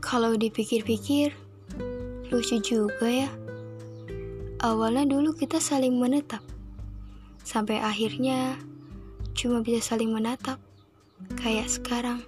Kalau dipikir-pikir, lucu juga ya. Awalnya dulu kita saling menetap, sampai akhirnya cuma bisa saling menatap, kayak sekarang.